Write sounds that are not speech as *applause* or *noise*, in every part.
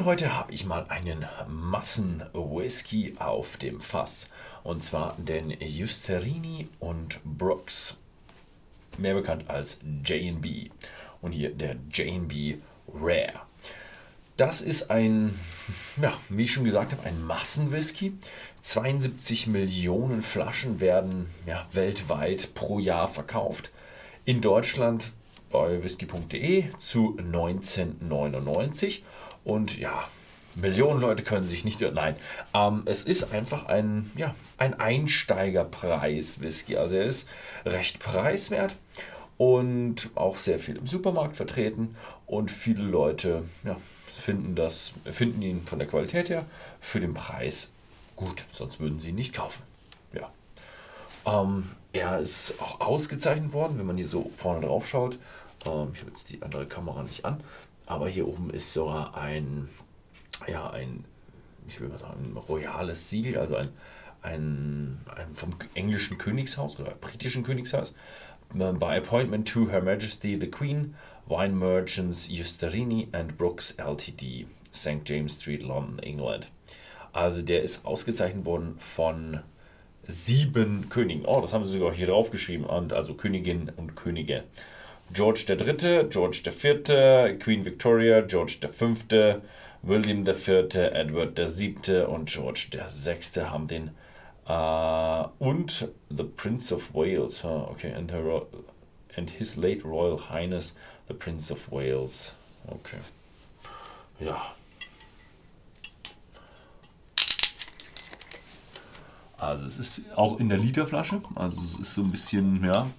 Und heute habe ich mal einen Massen-Whisky auf dem Fass. Und zwar den Justerini und Brooks. Mehr bekannt als JB. Und hier der JB Rare. Das ist ein, ja, wie ich schon gesagt habe, ein Massenwhisky. 72 Millionen Flaschen werden ja, weltweit pro Jahr verkauft. In Deutschland bei whisky.de zu 1999. Und ja, Millionen Leute können sich nicht. Nein, ähm, es ist einfach ein, ja, ein Einsteigerpreis-Whisky. Also er ist recht preiswert und auch sehr viel im Supermarkt vertreten. Und viele Leute ja, finden, das, finden ihn von der Qualität her für den Preis gut. Sonst würden sie ihn nicht kaufen. Ja. Ähm, er ist auch ausgezeichnet worden, wenn man hier so vorne drauf schaut. Ähm, ich habe jetzt die andere Kamera nicht an, aber hier oben ist sogar ein, ja, ein, ich will mal sagen, ein royales Siegel, also ein, ein, ein vom englischen Königshaus oder britischen Königshaus. Äh, by appointment to Her Majesty the Queen, Wine Merchants Justerini and Brooks Ltd, St. James Street, London, England. Also der ist ausgezeichnet worden von sieben Königen. Oh, das haben sie sogar hier drauf geschrieben. Und also Königinnen und Könige. George III., George IV., Queen Victoria, George V., William IV., Edward VII. und George VI. haben den uh, und the Prince of Wales, okay, and, her, and his late Royal Highness, the Prince of Wales. Okay. Ja. Also es ist auch in der Literflasche, also es ist so ein bisschen, ja,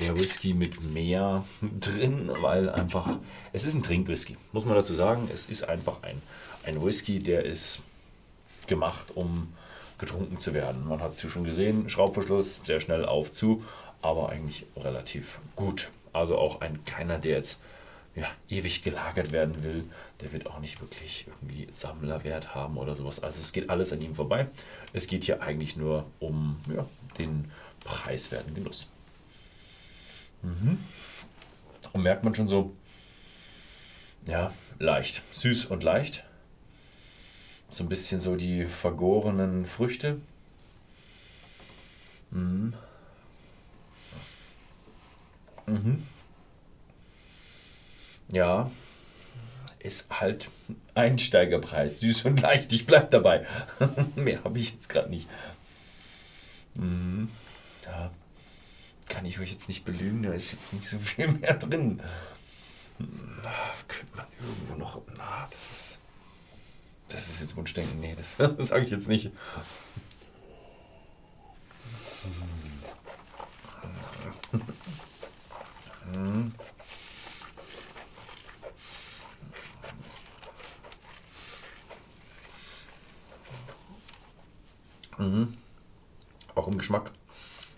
der Whisky mit mehr drin, weil einfach, es ist ein Trinkwhisky, muss man dazu sagen. Es ist einfach ein, ein Whisky, der ist gemacht, um getrunken zu werden. Man hat es schon gesehen, Schraubverschluss, sehr schnell auf zu, aber eigentlich relativ gut. Also auch ein keiner, der jetzt ja, ewig gelagert werden will, der wird auch nicht wirklich irgendwie Sammlerwert haben oder sowas. Also es geht alles an ihm vorbei. Es geht hier eigentlich nur um ja, den preiswerten Genuss. Mhm. Und merkt man schon so, ja, leicht, süß und leicht. So ein bisschen so die vergorenen Früchte. Mhm. Mhm. Ja, ist halt Einsteigerpreis, süß und leicht. Ich bleib dabei. *laughs* Mehr habe ich jetzt gerade nicht. Mhm. Ja kann ich euch jetzt nicht belügen, da ist jetzt nicht so viel mehr drin. Könnte man irgendwo noch. Na, das ist. Das ist jetzt Wunschdenken. Nee, das, *laughs* das sage ich jetzt nicht. Mhm. Auch im Geschmack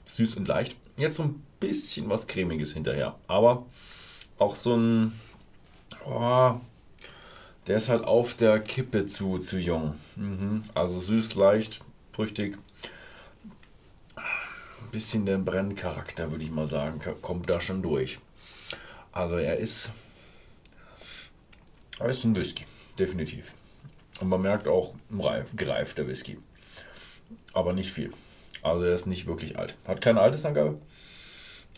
süß und leicht. Jetzt so ein bisschen was Cremiges hinterher. Aber auch so ein. Oh, der ist halt auf der Kippe zu, zu jung. Mhm. Also süß, leicht, früchtig. Ein bisschen der Brenncharakter, würde ich mal sagen, kommt da schon durch. Also er ist. Er ist ein Whisky, definitiv. Und man merkt auch, reif, gereifter Whisky. Aber nicht viel. Also er ist nicht wirklich alt. Hat keine Altersangabe.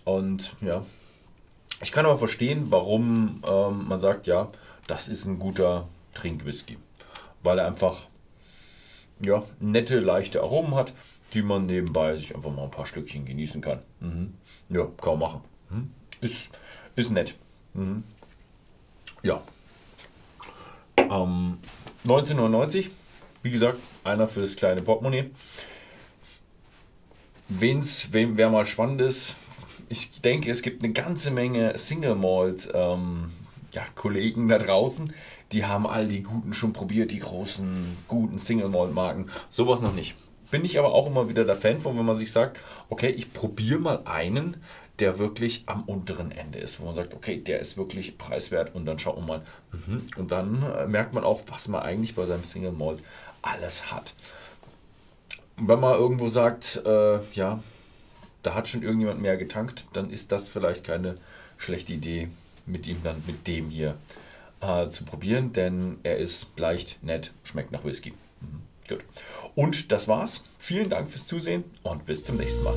Und ja, ich kann aber verstehen, warum ähm, man sagt, ja, das ist ein guter Trinkwhisky. Weil er einfach ja, nette, leichte Aromen hat, die man nebenbei sich einfach mal ein paar Stückchen genießen kann. Mhm. Ja, kaum machen. Mhm. Ist, ist nett. Mhm. Ja. Ähm, 1999, wie gesagt, einer für das kleine Portemonnaie. Wen's, wem, wer mal spannend ist, ich denke, es gibt eine ganze Menge Single Malt ähm, ja, Kollegen da draußen, die haben all die guten schon probiert, die großen, guten Single Malt Marken. Sowas noch nicht. Bin ich aber auch immer wieder der Fan von, wenn man sich sagt, okay, ich probiere mal einen, der wirklich am unteren Ende ist, wo man sagt, okay, der ist wirklich preiswert und dann schaut man mal. Mhm. Und dann äh, merkt man auch, was man eigentlich bei seinem Single Malt alles hat wenn man irgendwo sagt, äh, ja, da hat schon irgendjemand mehr getankt, dann ist das vielleicht keine schlechte Idee, mit ihm dann mit dem hier äh, zu probieren, denn er ist leicht, nett, schmeckt nach Whisky. Mhm. Gut. Und das war's. Vielen Dank fürs Zusehen und bis zum nächsten Mal.